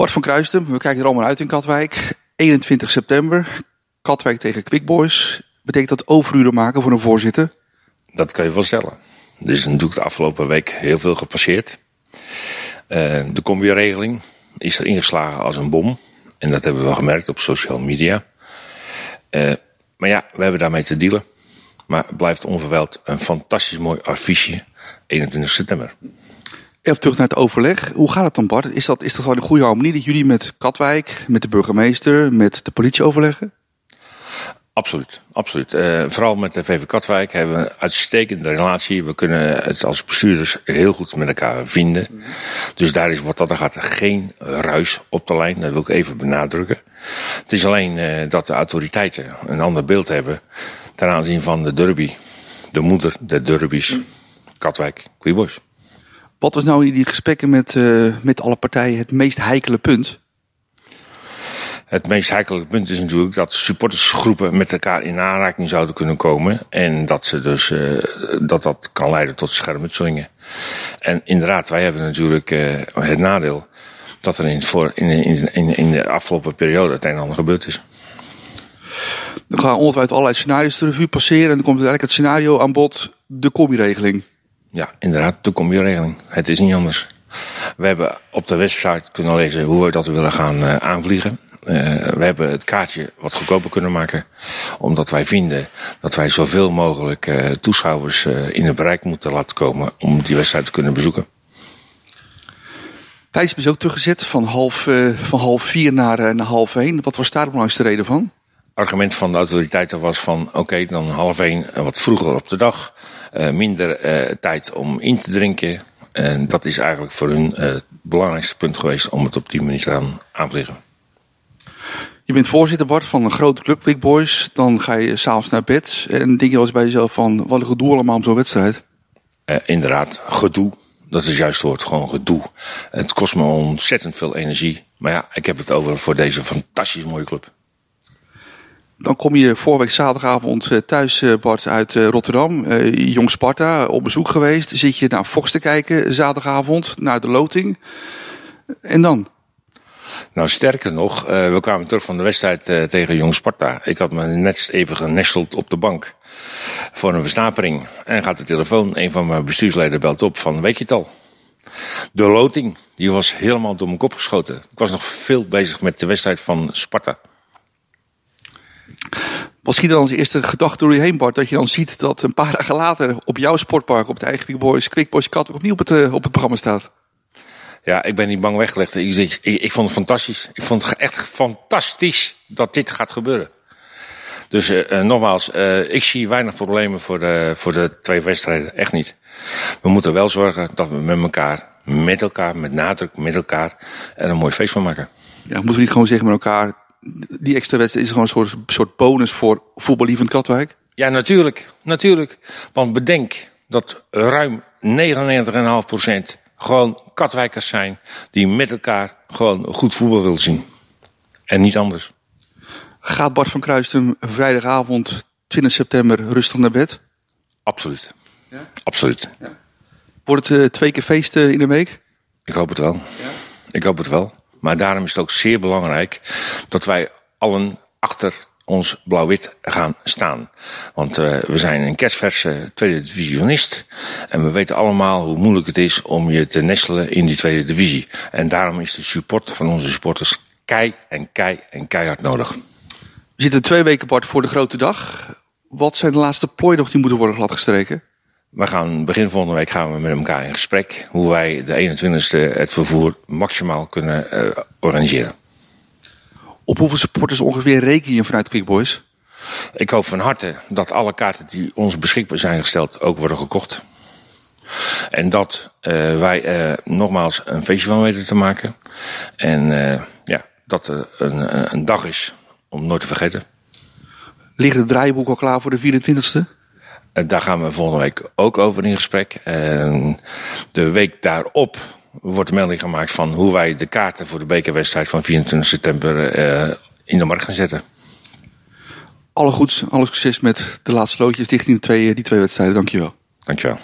Bart van Kruisten, we kijken er allemaal uit in Katwijk. 21 september, Katwijk tegen Quick Boys. Betekent dat overuren maken voor een voorzitter? Dat kan je wel stellen. Er is natuurlijk de afgelopen week heel veel gepasseerd. Uh, de combi-regeling is er ingeslagen als een bom. En dat hebben we wel gemerkt op social media. Uh, maar ja, we hebben daarmee te dealen. Maar het blijft onverwijld een fantastisch mooi affiche 21 september. Even terug naar het overleg. Hoe gaat het dan, Bart? Is dat, is dat wel een goede harmonie dat jullie met Katwijk, met de burgemeester, met de politie overleggen? Absoluut, absoluut. Uh, vooral met de VV Katwijk hebben we een uitstekende relatie. We kunnen het als bestuurders heel goed met elkaar vinden. Dus daar is wat dat er gaat geen ruis op de lijn. Dat wil ik even benadrukken. Het is alleen uh, dat de autoriteiten een ander beeld hebben ten aanzien van de derby. De moeder der derbies. Katwijk, Quiboys. Wat was nou in die gesprekken met, uh, met alle partijen het meest heikele punt? Het meest heikele punt is natuurlijk dat supportersgroepen met elkaar in aanraking zouden kunnen komen. En dat, ze dus, uh, dat dat kan leiden tot schermutselingen. En inderdaad, wij hebben natuurlijk uh, het nadeel dat er in, voor, in, in, in, de afgelopen periode het een en ander gebeurd is. Dan gaan ongetwijfeld allerlei scenario's de revue passeren. En dan komt eigenlijk het scenario aan bod, de combi-regeling. Ja, inderdaad, de combi-regeling. Het is niet anders. We hebben op de website kunnen lezen hoe we dat willen gaan uh, aanvliegen. Uh, we hebben het kaartje wat goedkoper kunnen maken. Omdat wij vinden dat wij zoveel mogelijk uh, toeschouwers in het bereik moeten laten komen om die wedstrijd te kunnen bezoeken. Thijs is ook teruggezet van half, van half vier naar, naar half één. Wat was daar de belangrijkste reden van? Argument van de autoriteiten was van oké, okay, dan half één wat vroeger op de dag. Uh, minder uh, tijd om in te drinken. En dat is eigenlijk voor hun uh, het belangrijkste punt geweest om het op die manier te gaan aanvliegen. Je bent voorzitter Bart van een grote club, Big Boys. Dan ga je s'avonds naar bed en denk je wel eens bij jezelf van wat een gedoe allemaal om zo'n wedstrijd. inderdaad, gedoe. Dat is het juiste woord, gewoon gedoe. Het kost me ontzettend veel energie. Maar ja, ik heb het over voor deze fantastisch mooie club. Dan kom je vorige week zaterdagavond thuis, Bart, uit Rotterdam. Jong Sparta, op bezoek geweest. Zit je naar Fox te kijken zaterdagavond, naar de loting. En dan? Nou, sterker nog, we kwamen terug van de wedstrijd tegen Jong Sparta. Ik had me net even genesteld op de bank voor een versnapering. En gaat de telefoon, een van mijn bestuursleden belt op van, weet je het al? De loting, die was helemaal door mijn kop geschoten. Ik was nog veel bezig met de wedstrijd van Sparta. Wat schiet er dan als eerste gedachte door je heen, Bart? Dat je dan ziet dat een paar dagen later op jouw sportpark, op het eigen Quick Boys, Quick Boys Kat, opnieuw op het, uh, op het programma staat. Ja, ik ben niet bang weggelegd. Ik, ik, ik, vond het fantastisch. Ik vond het echt fantastisch dat dit gaat gebeuren. Dus uh, nogmaals, uh, ik zie weinig problemen voor de, voor de twee wedstrijden. Echt niet. We moeten wel zorgen dat we met elkaar, met elkaar, met nadruk met elkaar, er een mooi feest van maken. Ja, moeten we niet gewoon zeggen met elkaar, die extra wedstrijd is gewoon een soort, soort bonus voor voetballievend Katwijk? Ja, natuurlijk. Natuurlijk. Want bedenk dat ruim 99,5% gewoon Katwijkers zijn die met elkaar gewoon goed voetbal willen zien. En niet anders. Gaat Bart van Kruistum vrijdagavond 20 september rustig naar bed? Absoluut. Ja? Absoluut. Ja. Wordt het uh, twee keer feesten in de week? Ik hoop het wel. Ja? Ik hoop het wel. Maar daarom is het ook zeer belangrijk dat wij allen achter ons blauw-wit gaan staan. Want uh, we zijn een kerstverse tweede divisionist. En we weten allemaal hoe moeilijk het is om je te nestelen in die tweede divisie. En daarom is de support van onze supporters kei en kei en keihard nodig. We zitten twee weken apart voor de grote dag. Wat zijn de laatste plooien nog die moeten worden gladgestreken? We gaan begin volgende week gaan we met elkaar in gesprek hoe wij de 21ste het vervoer maximaal kunnen uh, organiseren. Op hoeveel supporters ongeveer reken je vanuit Quick Boys? Ik hoop van harte dat alle kaarten die ons beschikbaar zijn gesteld ook worden gekocht. En dat uh, wij er nogmaals een feestje van weten te maken. En uh, ja, dat er een, een dag is om nooit te vergeten. Liggen de draaiboeken al klaar voor de 24ste? Daar gaan we volgende week ook over in gesprek. En de week daarop wordt melding gemaakt van hoe wij de kaarten voor de bekerwedstrijd van 24 september uh, in de markt gaan zetten. Alle goeds, alle succes met de laatste loodjes richting die twee, die twee wedstrijden. Dankjewel. Dankjewel.